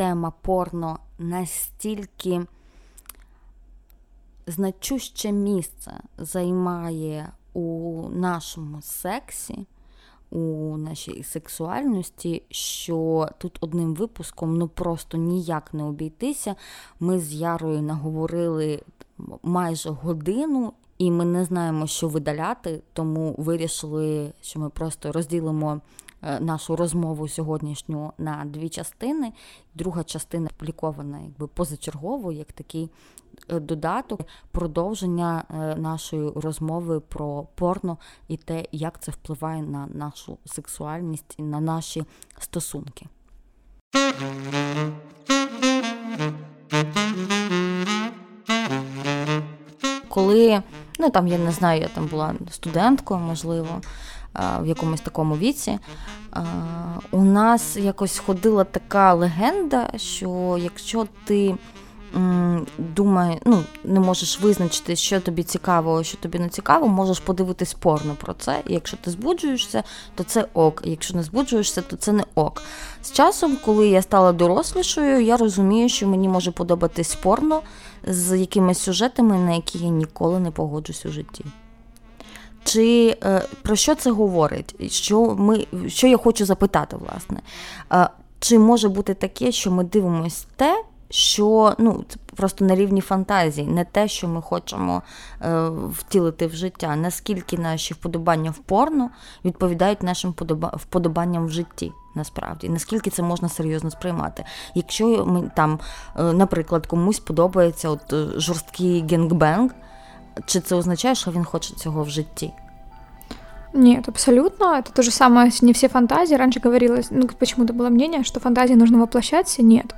тема порно настільки значуще місце займає у нашому сексі, у нашій сексуальності, що тут одним випуском ну просто ніяк не обійтися. Ми з Ярою наговорили майже годину. І ми не знаємо, що видаляти, тому вирішили, що ми просто розділимо нашу розмову сьогоднішню на дві частини. Друга частина публікована якби позачергово, як такий е, додаток, продовження е, нашої розмови про порно і те, як це впливає на нашу сексуальність і на наші стосунки. Коли, ну там я не знаю, я там була студенткою, можливо, в якомусь такому віці. У нас якось ходила така легенда, що якщо ти думає, ну, не можеш визначити, що тобі цікаво, що тобі не цікаво, можеш подивитись порно про це. І якщо ти збуджуєшся, то це ок. І якщо не збуджуєшся, то це не ок. З часом, коли я стала дорослішою, я розумію, що мені може подобатись порно з якимись сюжетами, на які я ніколи не погоджусь у житті. Чи е, про що це говорить? Що ми, що я хочу запитати, власне? Е, чи може бути таке, що ми дивимося те, що ну, просто на рівні фантазії, не те, що ми хочемо е, втілити в життя, наскільки наші вподобання в порно відповідають нашим вподобанням в житті, насправді, наскільки це можна серйозно сприймати? Якщо ми там, е, наприклад, комусь подобається от жорсткий генгбенг, чи це означає, що він хоче цього в житті? Нет, абсолютно. Это то же самое, не все фантазии. Раньше говорилось, ну, почему-то было мнение, что фантазии нужно воплощаться. Нет.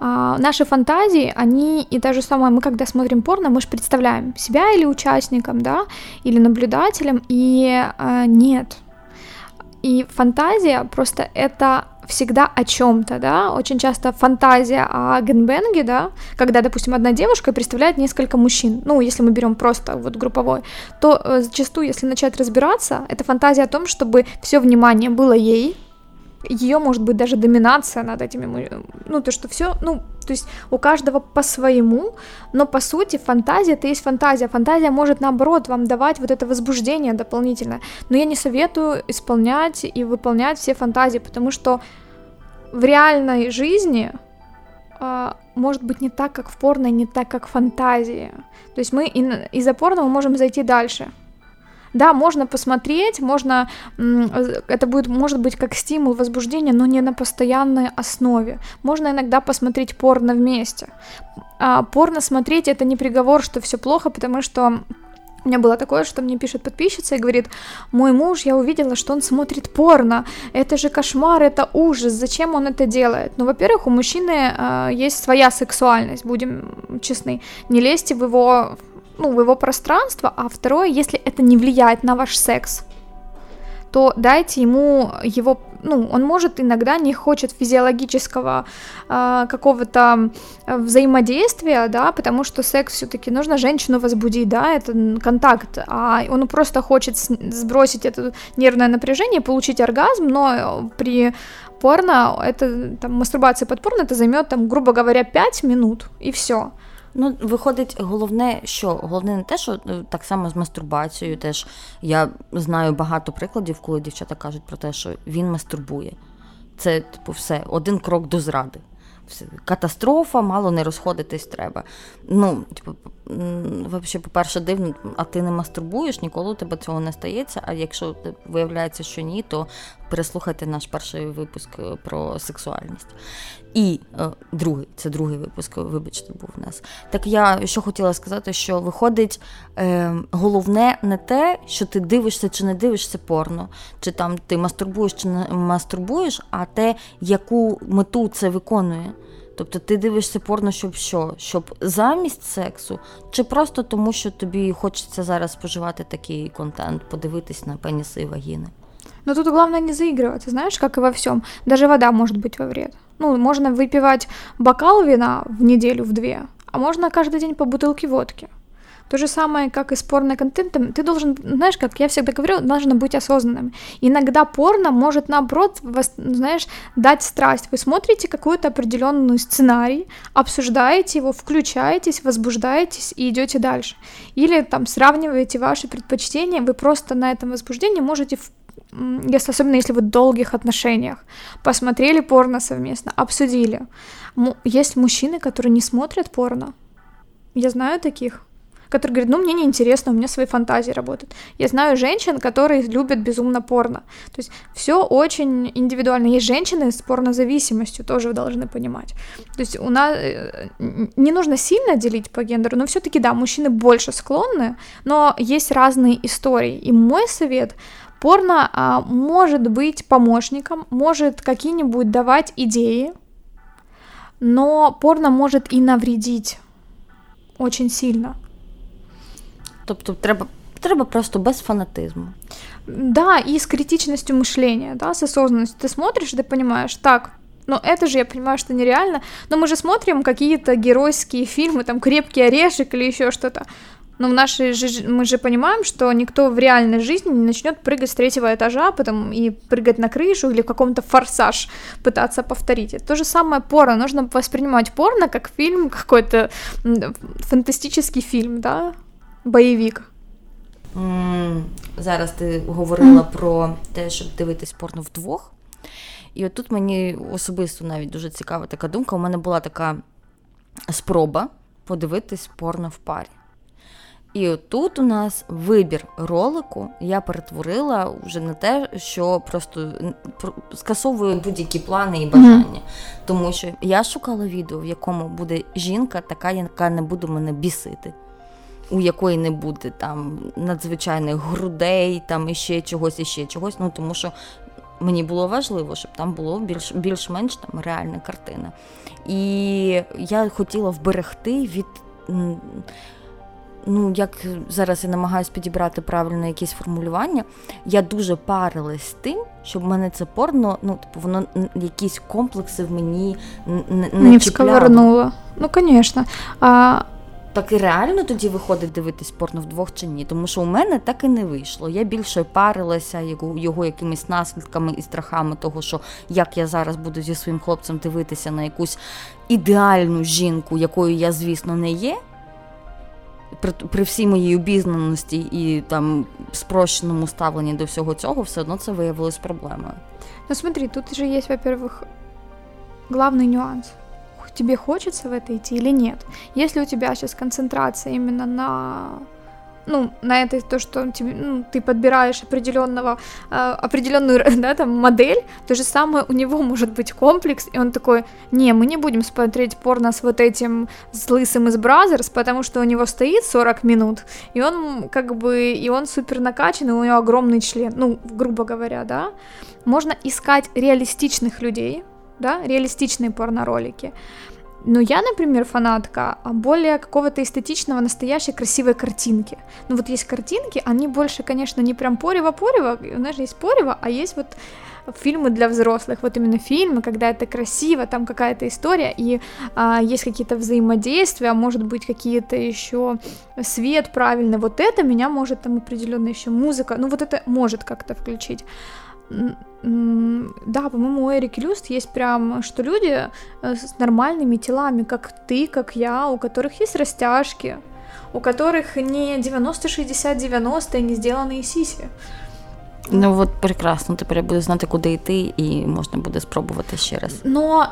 А, наши фантазии, они и то же самое, мы когда смотрим порно, мы же представляем себя или участником, да, или наблюдателем, и а, нет. И фантазия просто это всегда о чем-то, да, очень часто фантазия о генбенге, да, когда, допустим, одна девушка представляет несколько мужчин, ну, если мы берем просто вот групповой, то э, зачастую, если начать разбираться, это фантазия о том, чтобы все внимание было ей, ее может быть даже доминация над этими, ну, то, что все, ну, то есть у каждого по-своему, но по сути фантазия это есть фантазия. Фантазия может наоборот вам давать вот это возбуждение дополнительное. Но я не советую исполнять и выполнять все фантазии, потому что в реальной жизни э, может быть не так, как в порно, не так, как в фантазии. То есть мы из-за порно мы можем зайти дальше. Да, можно посмотреть, можно, это будет, может быть, как стимул возбуждения, но не на постоянной основе. Можно иногда посмотреть порно вместе. А порно смотреть это не приговор, что все плохо, потому что у меня было такое, что мне пишет подписчица и говорит, мой муж, я увидела, что он смотрит порно, это же кошмар, это ужас, зачем он это делает? Ну, во-первых, у мужчины э, есть своя сексуальность, будем честны, не лезьте в его ну, в его пространство, а второе, если это не влияет на ваш секс, то дайте ему его, ну, он может иногда не хочет физиологического э, какого-то взаимодействия, да, потому что секс все-таки нужно женщину возбудить, да, это контакт, а он просто хочет сбросить это нервное напряжение, получить оргазм, но при порно, это, там, мастурбация под порно, это займет, там, грубо говоря, 5 минут, и все. Ну, виходить, головне, що головне не те, що ну, так само з мастурбацією, теж я знаю багато прикладів, коли дівчата кажуть про те, що він мастурбує. Це, типу, все, один крок до зради. Катастрофа, мало не розходитись треба. Ну, типу, взагалі, по-перше, дивно, а ти не мастурбуєш, ніколи у тебе цього не стається. А якщо виявляється, що ні, то переслухайте наш перший випуск е, про сексуальність. І е, другий, це другий випуск, вибачте, був у нас. Так я що хотіла сказати, що виходить е, головне не те, що ти дивишся чи не дивишся порно, чи там ти мастурбуєш чи не мастурбуєш, а те, яку мету це виконує. Тобто ти дивишся порно, щоб що? Щоб замість сексу, чи просто тому, що тобі хочеться зараз споживати такий контент, подивитись на пеніси і вагіни. Но тут главное не заигрываться, знаешь, как и во всем. Даже вода может быть во вред. Ну, можно выпивать бокал вина в неделю, в две, а можно каждый день по бутылке водки. То же самое, как и с порно-контентом. Ты должен, знаешь, как я всегда говорю, должен быть осознанным. Иногда порно может, наоборот, вас, знаешь, дать страсть. Вы смотрите какой-то определенный сценарий, обсуждаете его, включаетесь, возбуждаетесь и идете дальше. Или там сравниваете ваши предпочтения, вы просто на этом возбуждении можете если, особенно если вы в долгих отношениях, посмотрели порно совместно, обсудили. Есть мужчины, которые не смотрят порно. Я знаю таких который говорит, ну, мне неинтересно, у меня свои фантазии работают. Я знаю женщин, которые любят безумно порно. То есть все очень индивидуально. Есть женщины с порнозависимостью, тоже вы должны понимать. То есть у нас э, не нужно сильно делить по гендеру, но все-таки, да, мужчины больше склонны, но есть разные истории. И мой совет Порно а, может быть помощником, может какие-нибудь давать идеи, но порно может и навредить очень сильно. Тобто треба треба просто без фанатизму. Да, и с критичностью мышления, да, с осознанностью. Ты смотришь, ты понимаешь, так, но это же, я понимаю, что нереально, но мы же смотрим какие-то геройские фильмы, там, «Крепкий орешек» или еще что-то. Но в нашей же, мы же понимаем, что никто в реальной жизни не начнет прыгать с третьего этажа, потом и прыгать на крышу или в каком-то форсаж пытаться повторить. Это то же самое порно. Нужно воспринимать порно как фильм какой-то фантастический фильм, да, боевик. Mm, зараз ти говорила mm. про те, щоб дивитись порно вдвох. І от тут мені особисто навіть дуже цікава така думка. У мене була така спроба подивитись порно в парі. І тут у нас вибір ролику я перетворила вже на те, що просто скасовую будь-які плани і бажання. Mm-hmm. Тому що я шукала відео, в якому буде жінка, така, яка не буде мене бісити, у якої не буде там надзвичайних грудей, там іще чогось, іще чогось. Ну тому що мені було важливо, щоб там було більш, більш-менш там реальна картина. І я хотіла вберегти від ну як зараз я намагаюся підібрати правильно якісь формулювання, я дуже парилась з тим, щоб мене це порно, ну типу, воно якісь комплекси в мені не не, не сковернуло. Ну, звісно. А... Так і реально тоді виходить дивитись порно вдвох чи ні, тому що у мене так і не вийшло. Я більше парилася його його якимись наслідками і страхами того, що як я зараз буду зі своїм хлопцем дивитися на якусь ідеальну жінку, якою я, звісно, не є при при всій моїй обізнаності і там спрощеному ставленні до всього цього, все одно це виявилось проблемою. Ну смотри, тут же есть, во-первых, главный нюанс. Тебе хочется в это идти или нет? Если у тебя сейчас концентрация именно на ну, на это то, что тебе, ну, ты подбираешь определенного, э, определенную, да, там, модель, то же самое у него может быть комплекс, и он такой, не, мы не будем смотреть порно с вот этим, с лысым из Brazzers, потому что у него стоит 40 минут, и он, как бы, и он супер накачанный, у него огромный член, ну, грубо говоря, да, можно искать реалистичных людей, да, реалистичные порно-ролики, но я, например, фанатка более какого-то эстетичного, настоящей красивой картинки. Ну вот есть картинки, они больше, конечно, не прям порево-порево, знаешь, есть порево, а есть вот фильмы для взрослых, вот именно фильмы, когда это красиво, там какая-то история, и а, есть какие-то взаимодействия, может быть, какие-то еще свет правильный, вот это меня может там определенно еще музыка, ну вот это может как-то включить. Да, по-моему, у Эрики Люст есть прям, что люди э, с нормальными телами, как ты, как я, у которых есть растяжки, у которых не 90-60-90 и не сделанные сиси. Ну от прекрасно, тепер я буду знати, куди йти, і можна буде спробувати ще раз. Но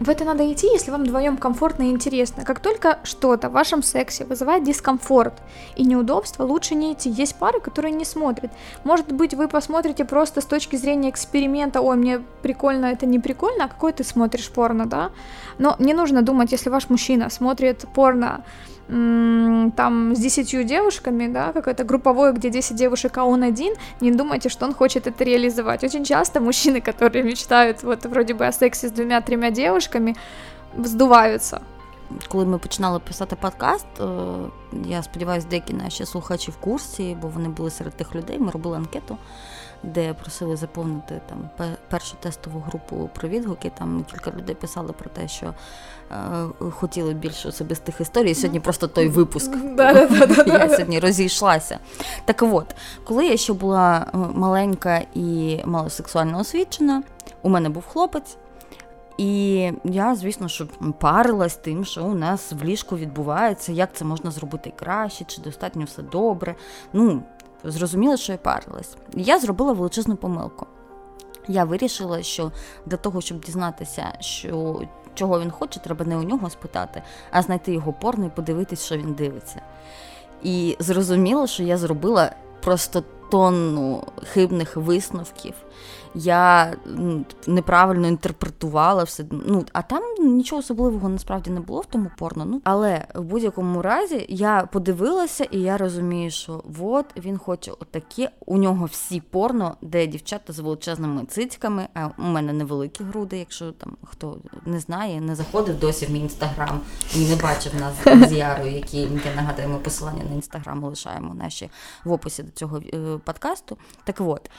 в это надо идти, если вам вдвоем комфортно и интересно. Как только что-то в вашем сексе вызывает дискомфорт и неудобство, лучше не идти. Есть пары, которые не смотрят. Может быть, вы посмотрите просто с точки зрения эксперимента, ой, мне прикольно, это не прикольно, а какой ты смотришь порно, да? Но не нужно думать, если ваш мужчина смотрит порно там с десятью девушками, да, какое-то групповое, где 10 девушек, а он один, не думайте, что он хочет это реализовать. Очень часто мужчины, которые мечтают вот вроде бы о сексе с двумя-тремя девушками, вздуваються. Коли ми починали писати подкаст, я сподіваюся, деякі наші слухачі в курсі, бо вони були серед тих людей. Ми робили анкету Де просили заповнити там першу тестову групу про відгуки. Там кілька людей писали про те, що е, хотіли більше особистих історій. Сьогодні просто той випуск. Я сьогодні розійшлася. Так от, коли я ще була е, маленька і малосексуально освічена, у мене був хлопець. І я, звісно, що парилась тим, що у нас в ліжку відбувається, як це можна зробити краще, чи достатньо все добре. Ну, зрозуміло, що я парилась. Я зробила величезну помилку. Я вирішила, що для того, щоб дізнатися, що чого він хоче, треба не у нього спитати, а знайти його порно і подивитись, що він дивиться. І зрозуміло, що я зробила просто тонну хибних висновків я неправильно інтерпретувала все. Ну а там нічого особливого насправді не було в тому порно. Ну але в будь-якому разі я подивилася, і я розумію, що от він хоче отакі. У нього всі порно, де дівчата з величезними цицьками. А у мене невеликі груди. Якщо там хто не знає, не заходив досі в мій інстаграм і не бачив нас з Ярою, які я нагадаю, ми посилання на інстаграм лишаємо наші в описі до цього е, подкасту. Так от.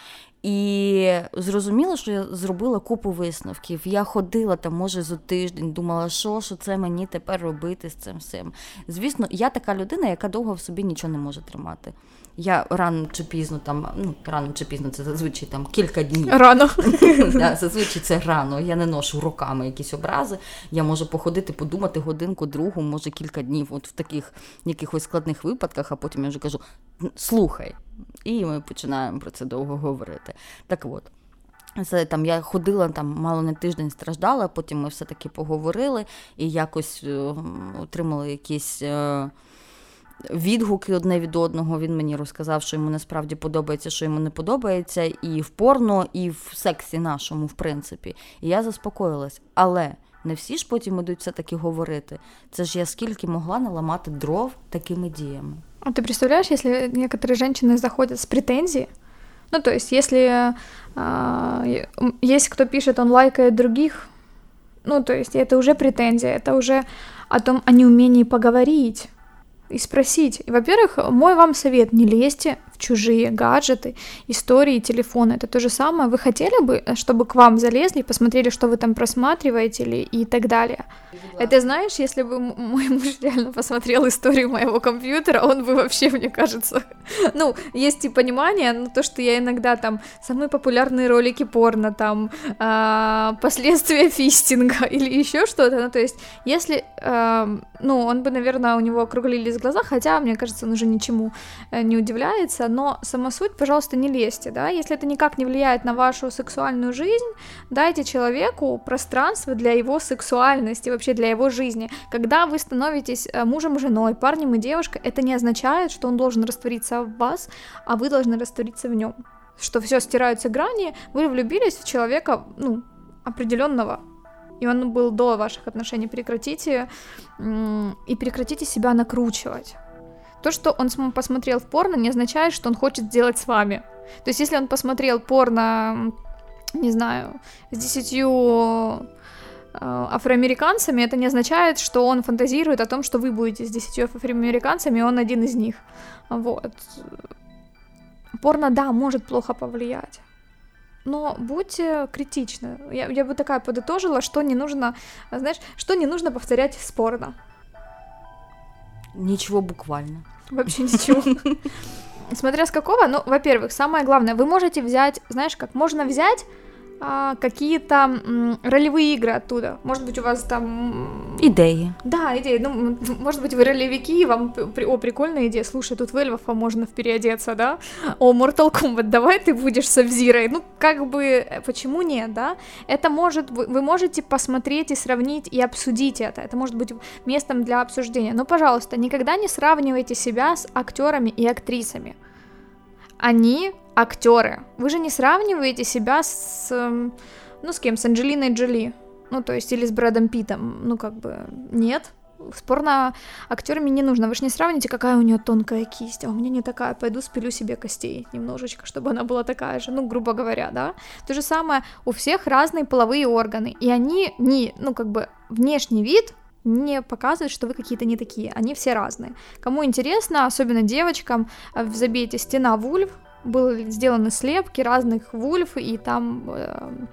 І зрозуміло, що я зробила купу висновків. Я ходила там, може, за тиждень, думала, що що це мені тепер робити з цим всім. Звісно, я така людина, яка довго в собі нічого не може тримати. Я рано чи пізно там, ну рано чи пізно, це зазвичай там кілька днів. Рано. Зазвичай це рано. Я не ношу роками якісь образи. Я можу походити, подумати годинку, другу, може кілька днів, от в таких якихось складних випадках, а потім я вже кажу: слухай. І ми починаємо про це довго говорити. Так от. Це там я ходила там мало не тиждень страждала, потім ми все-таки поговорили і якось е, отримали якісь е, відгуки одне від одного. Він мені розказав, що йому насправді подобається, що йому не подобається, і в порно, і в сексі нашому, в принципі. І я заспокоїлась. Але не всі ж потім ідуть все-таки говорити. Це ж я скільки могла наламати дров такими діями. А ты представляешь, если некоторые женщины заходят с претензией, ну, то есть, если э, есть кто пишет, он лайкает других, ну, то есть, это уже претензия, это уже о том, о неумении поговорить и спросить. И, во-первых, мой вам совет, не лезьте чужие гаджеты, истории, телефоны. Это то же самое. Вы хотели бы, э, чтобы к вам залезли, посмотрели, что вы там просматриваете или и так далее. Это знаешь, если бы мой муж реально посмотрел историю моего компьютера, он бы вообще, мне кажется, ну, есть и понимание, но то, что я иногда там самые популярные ролики порно, там э, последствия фистинга или еще что-то, ну, то есть, если, э, ну, он бы, наверное, у него округлились глаза, хотя, мне кажется, он уже ничему э, не удивляется, но сама суть, пожалуйста, не лезьте, да, если это никак не влияет на вашу сексуальную жизнь, дайте человеку пространство для его сексуальности, вообще для его жизни. Когда вы становитесь э, мужем женой, парнем и девушкой, это не означает, что он должен раствориться в вас, а вы должны раствориться в нем. Что все стираются грани, вы влюбились в человека, ну, определенного, и он был до ваших отношений, прекратите и прекратите себя накручивать. То, что он посмотрел в порно, не означает, что он хочет сделать с вами. То есть, если он посмотрел порно, не знаю, с десятью Э, афроамериканцами, это не означает, что он фантазирует о том, что вы будете с десятью афроамериканцами, и он один из них. Вот. Порно, да, может плохо повлиять. Но будьте критичны. Я, я бы такая подытожила, что не нужно, знаешь, что не нужно повторять спорно. Ничего буквально. Вообще ничего. Смотря с какого, ну, во-первых, самое главное, вы можете взять, знаешь, как можно взять а, какие-то м, ролевые игры оттуда. Может быть, у вас там... Идеи. Да, идеи. Ну, может быть, вы ролевики, и вам... О, прикольная идея. Слушай, тут в эльфа можно переодеться, да? О, Mortal Kombat, давай ты будешь с Авзирой. Ну, как бы, э, почему нет, да? Это может... Вы можете посмотреть и сравнить, и обсудить это. Это может быть местом для обсуждения. Но, пожалуйста, никогда не сравнивайте себя с актерами и актрисами. Они актеры. Вы же не сравниваете себя с, эм, ну, с кем, с Анджелиной Джоли, ну, то есть, или с Брэдом Питом, ну, как бы, нет. Спорно актерами не нужно. Вы же не сравните, какая у нее тонкая кисть, а у меня не такая. Пойду спилю себе костей немножечко, чтобы она была такая же. Ну, грубо говоря, да. То же самое, у всех разные половые органы. И они не, ну, как бы, внешний вид не показывает, что вы какие-то не такие. Они все разные. Кому интересно, особенно девочкам, э, забейте «Стена Вульв», Были сделаны слепки разных вульф, и там э,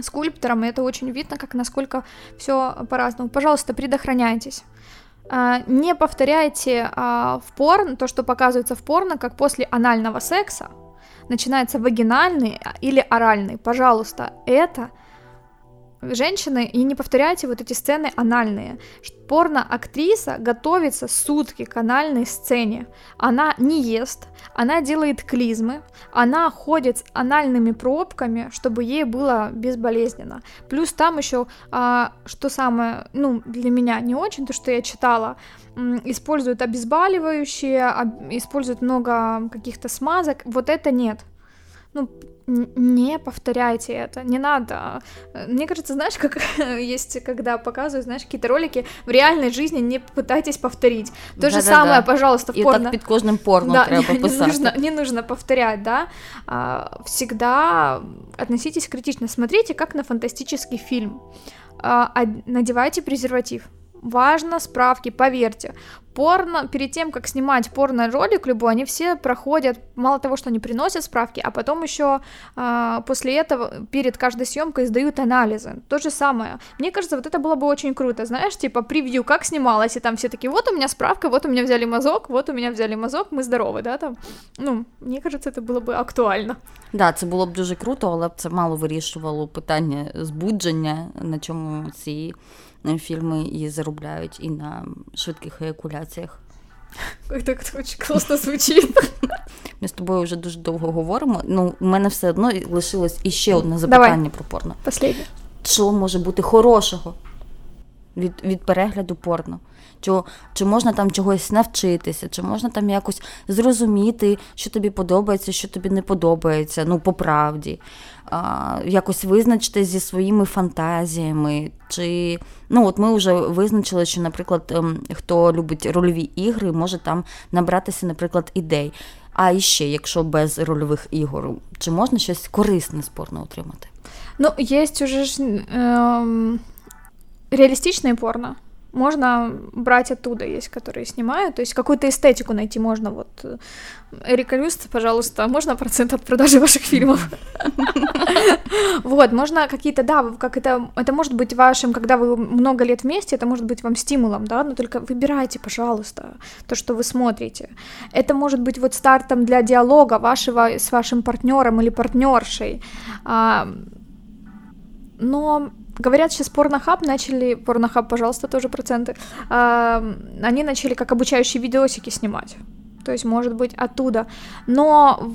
скульптором, это очень видно, как насколько все по-разному. Пожалуйста, предохраняйтесь. А, не повторяйте а, в порно то, что показывается в порно, как после анального секса начинается вагинальный или оральный. Пожалуйста, это женщины, и не повторяйте вот эти сцены анальные. Порно-актриса готовится сутки к анальной сцене. Она не ест, она делает клизмы, она ходит с анальными пробками, чтобы ей было безболезненно. Плюс там еще, а, что самое, ну, для меня не очень, то, что я читала, используют обезболивающие, используют много каких-то смазок, вот это нет ну, не повторяйте это, не надо. Мне кажется, знаешь, как есть, когда показывают, знаешь, какие-то ролики, в реальной жизни не пытайтесь повторить. То да, же да, самое, да. пожалуйста, в И порно. так під кожним порно да, треба не, не нужно, не нужно повторять, да. А, всегда относитесь критично, смотрите, как на фантастический фильм. А, надевайте презерватив важно справки, поверьте. Порно, перед тем, как снимать порно-ролик любой, они все проходят, мало того, что они приносят справки, а потом еще э, после этого, перед каждой съемкой сдают анализы. То же самое. Мне кажется, вот это было бы очень круто, знаешь, типа превью, как снималось, и там все такие, вот у меня справка, вот у меня взяли мазок, вот у меня взяли мазок, мы здоровы, да, там. Ну, мне кажется, это было бы актуально. Да, це було б дуже круто, але б це мало вирішувало питання збудження, на чому ці фільми і заробляють і на швидких еякуляціях. Так дуже класно звучить. Ми з тобою вже дуже довго говоримо. Ну, у мене все одно лишилось іще одне запитання Давай. про порно. Последнє. Що може бути хорошого від від перегляду порно? Чи, чи можна там чогось навчитися, чи можна там якось зрозуміти, що тобі подобається, що тобі не подобається, ну, по правді якось визначити зі своїми фантазіями. Чи ну от ми вже визначили, що, наприклад, ем, хто любить рольові ігри, може там набратися, наприклад, ідей. А іще, якщо без рольових ігор, чи можна щось корисне спорно отримати? Ну, є уже ж ем, реалістичне порно. Можно брать оттуда, есть, которые снимают, то есть какую-то эстетику найти можно, вот, э, Эрика Люст, пожалуйста, можно процент от продажи ваших фильмов? Вот, можно какие-то, да, как это, это может быть вашим, когда вы много лет вместе, это может быть вам стимулом, да, но только выбирайте, пожалуйста, то, что вы смотрите. Это может быть вот стартом для диалога вашего с вашим партнером или партнершей, а, но Говорят, сейчас порнохаб начали, порнохаб, пожалуйста, тоже проценты, э, они начали как обучающие видосики снимать. То есть, может быть, оттуда. Но...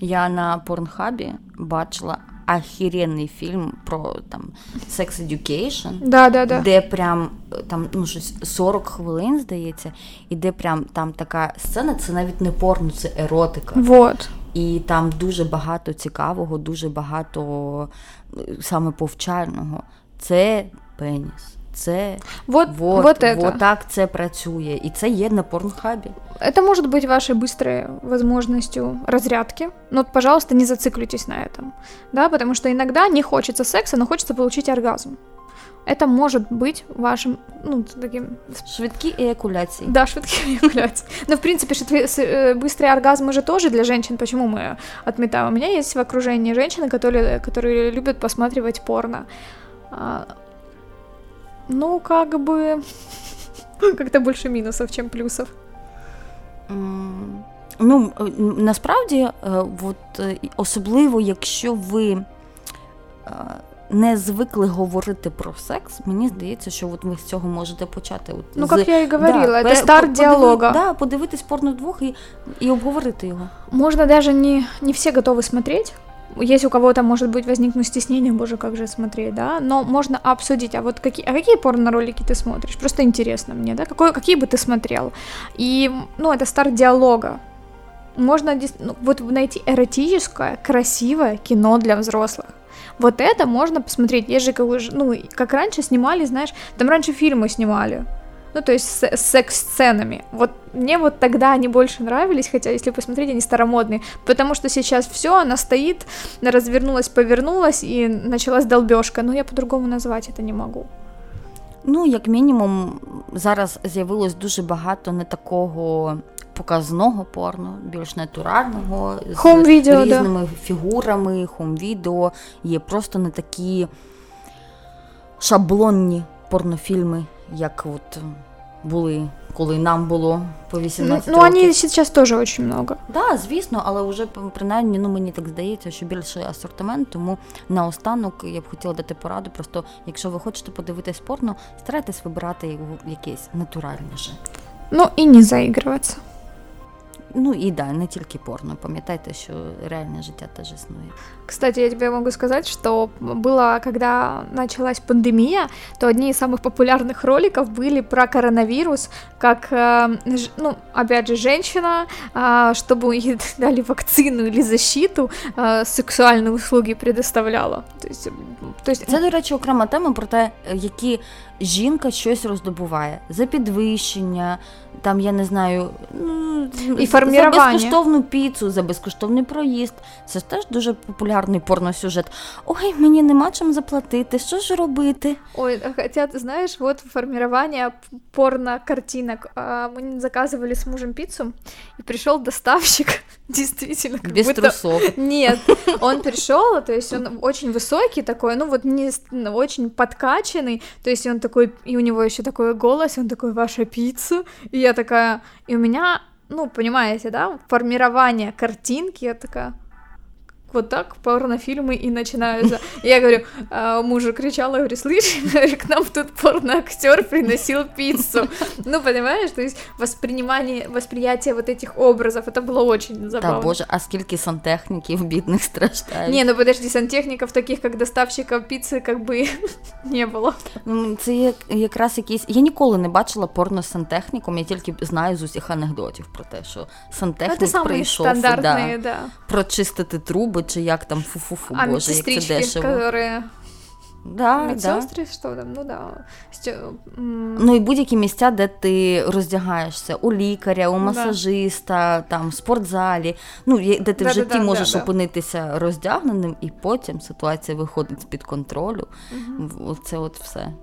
Я на порнхабі бачила охеренний фільм про там Sex Education, да, да, да. де прям там ну, щось 40 хвилин, здається, і де прям там така сцена, це навіть не порно, це еротика. Вот. І там дуже багато цікавого, дуже багато саме повчального це пеніс. Це вот, вот, вот, это. вот так це працює, і це є на порнхабі. Это может быть вашей быстрой возможностью разрядки, но, пожалуйста, не зациклитесь на этом, да, потому что иногда не хочется секса, но хочется получить оргазм. Это может быть вашим, ну, таким... Швидкі эякуляции. Да, швидкие эякуляции. Но, в принципе, э, быстрые оргазмы же тоже для женщин. Почему мы отметаем? У меня есть в окружении женщины, которые, которые любят посматривать порно. А, ну, как бы... Как-то больше минусов, чем плюсов. Ну, насправді, от, особливо, якщо ви не звикли говорити про секс, мені здається, що от ви з цього можете почати. От, ну, як я і говорила, да, це старт діалога. Да, подивитись порно вдвох і, і обговорити його. Можно даже не, не все готовы смотреть, если у кого-то может быть возникнуть стеснение, боже, как же смотреть, да, но можно обсудить, а вот какие, а какие порно-ролики ты смотришь, просто интересно мне, да, Какой, какие бы ты смотрел, и, ну, это старт диалога, можно ну, вот найти эротическое, красивое кино для взрослых, вот это можно посмотреть, есть же, ну, как раньше снимали, знаешь, там раньше фильмы снимали, ну, то есть с секс-сценами. Вот мне вот тогда они больше нравились, хотя, если посмотреть, они старомодные, потому что сейчас все, она стоит, развернулась, повернулась, и началась долбежка, но я по-другому назвать это не могу. Ну, як мінімум, зараз з'явилось дуже багато не такого показного порно, більш натурального, з Home різними да. фігурами, хом-відео. Є просто не такі шаблонні порнофільми, як от були, коли нам було по 18 ну, років. Ну, вони зараз теж дуже много. Так, звісно, але вже принаймні ну, мені так здається, що більший асортимент, тому наостанок я б хотіла дати пораду. Просто якщо ви хочете подивитись порно, старайтесь вибирати якесь натуральніше. Ну і не заігруватися. Ну и да, не тільки порно. Пам'ятайте, що реальное життя теж існує. Кстати, я тебе могу сказать, что было, когда началась пандемия, то одни из самых популярных роликов были про коронавирус, как, э, ну, опять же, женщина, э, чтобы ей дали вакцину или защиту, э, сексуальные услуги предоставляла. То есть, то есть... Це, до речі, окрема тема про те, які жінка щось роздобуває за підвищення, там я не знаю, ну і за безкоштовну піцу, за безкоштовний проїзд. Це ж теж дуже популярний порносюжет. Ой, мені нема чим заплатити. Що ж робити? Ой, хотя ты знаешь, вот формирование порно-картинок. Мы заказывали с мужем пиццу, и пришел доставщик, действительно, как Без будто... трусов. Нет, он пришел, то есть он очень высокий такой, ну вот не очень подкачанный, то есть он такой, и у него еще такой голос, он такой, ваша пицца, и я такая, и у меня, ну, понимаете, да, формирование картинки, я такая, вот так порнофильмы и начинаются. Я говорю, а, мужу кричала, говорю, слышь, к нам тут порноактер приносил пиццу. Ну, понимаешь, то есть воспринимание, восприятие вот этих образов, это было очень забавно. Да, боже, а скільки сантехників бідних страждають? Не, ну подожди, сантехников таких, как доставщиков пиццы, как бы не було. Ну, це як, якраз якісь... Я ніколи не бачила порно з сантехніком, я тільки знаю з усіх анекдотів про те, що сантехнік ну, прийшов да, да. Прочистити труби, чи як там фу-фу-фу, а боже, як це дешево. Которые... Да, Медсестри, да. що там, ну да. Ну і будь-які місця, де ти роздягаєшся у лікаря, у масажиста, да. там в спортзалі, ну де ти да, в житті можеш опинитися роздягненим, і потім ситуація виходить з під контролю. Угу. Це от все.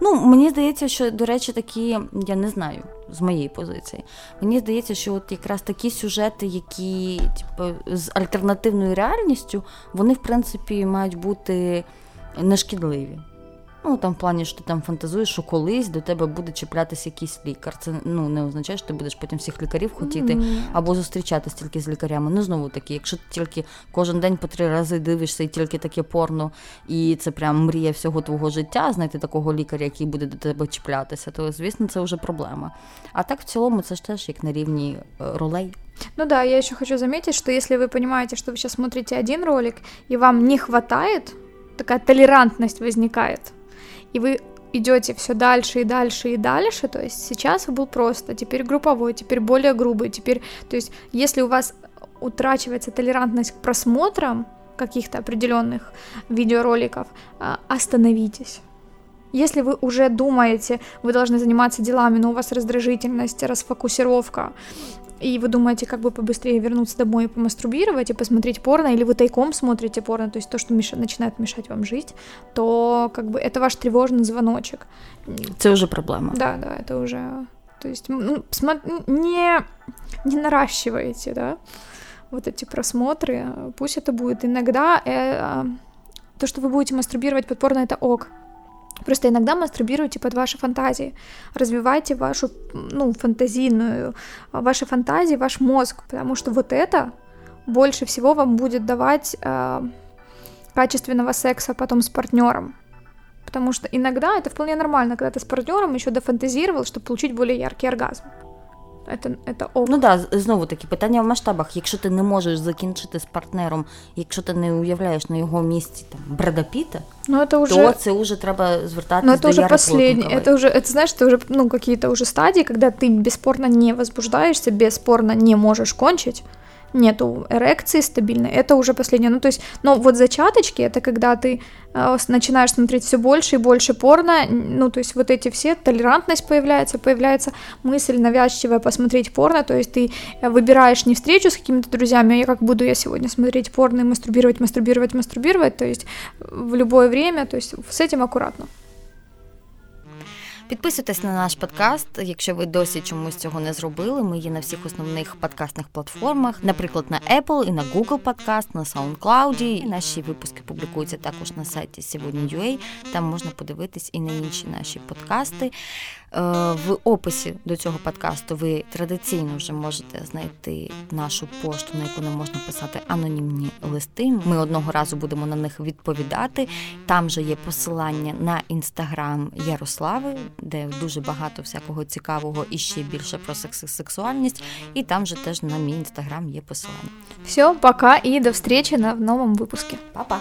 Ну, мені здається, що, до речі, такі, я не знаю, з моєї позиції. Мені здається, що от якраз такі сюжети, які типу, з альтернативною реальністю, вони, в принципі, мають бути нешкідливі. Ну, там в плані, що ти там фантазуєш, що колись до тебе буде чіплятися якийсь лікар. Це ну не означає, що ти будеш потім всіх лікарів хотіти mm. або зустрічатись тільки з лікарями. Ну знову таки, якщо ти тільки кожен день по три рази дивишся і тільки таке порно, і це прям мрія всього твого життя, знайти такого лікаря, який буде до тебе чіплятися, то звісно це вже проблема. А так в цілому це ж теж як на рівні ролей. Ну да, я еще хочу заметить, что если вы понимаете, что вы сейчас смотрите один ролик, и вам не хватает, такая толерантность возникает, и вы идете все дальше и дальше и дальше, то есть сейчас был просто, теперь групповой, теперь более грубый, теперь, то есть если у вас утрачивается толерантность к просмотрам каких-то определенных видеороликов, а, остановитесь. Если вы уже думаете, вы должны заниматься делами, но у вас раздражительность, расфокусировка, и вы думаете, как бы побыстрее вернуться домой и помастурбировать, и посмотреть порно, или вы тайком смотрите порно, то есть то, что меш... начинает мешать вам жить, то как бы это ваш тревожный звоночек. Это уже проблема. Да, да, это уже... То есть ну, не, не наращивайте, да, вот эти просмотры, пусть это будет иногда... Э, то, что вы будете мастурбировать под порно, это ок, Просто иногда мастурбируйте под ваши фантазии, развивайте вашу, ну, фантазийную, ваши фантазии, ваш мозг, потому что вот это больше всего вам будет давать э, качественного секса потом с партнером. Потому что иногда это вполне нормально, когда ты с партнером еще дофантазировал, чтобы получить более яркий оргазм Это, это ок. Ну да, знову таки питання в масштабах. Якщо ти не можеш закінчити з партнером, якщо ти не уявляєш на його місці там Бреда Піта, ну, это уже... то це уже треба звертатись Но это до уже последний, это уже, это знаешь, это уже ну какие-то уже стадии, когда ты бесспорно не возбуждаешься, бесспорно не можешь кончить нету эрекции стабильной, это уже последнее. Ну, то есть, но вот зачаточки, это когда ты э, начинаешь смотреть все больше и больше порно, ну, то есть вот эти все, толерантность появляется, появляется мысль навязчивая посмотреть порно, то есть ты э, выбираешь не встречу с какими-то друзьями, а я как буду я сегодня смотреть порно и мастурбировать, мастурбировать, мастурбировать, то есть в любое время, то есть с этим аккуратно. Підписуйтесь на наш подкаст, якщо ви досі чомусь цього не зробили. Ми є на всіх основних подкастних платформах, наприклад, на Apple і на Google Podcast, на SoundCloud. Наші випуски публікуються також на сайті сьогодні.ua. Там можна подивитись і на інші наші подкасти. Е, в описі до цього подкасту ви традиційно вже можете знайти нашу пошту, на яку не можна писати анонімні листи. Ми одного разу будемо на них відповідати. Там же є посилання на інстаграм Ярослави, де дуже багато всякого цікавого і ще більше про сексуальність. І там же теж на мій інстаграм є посилання. Все, пока і до встречи на новому випуску. Па-па!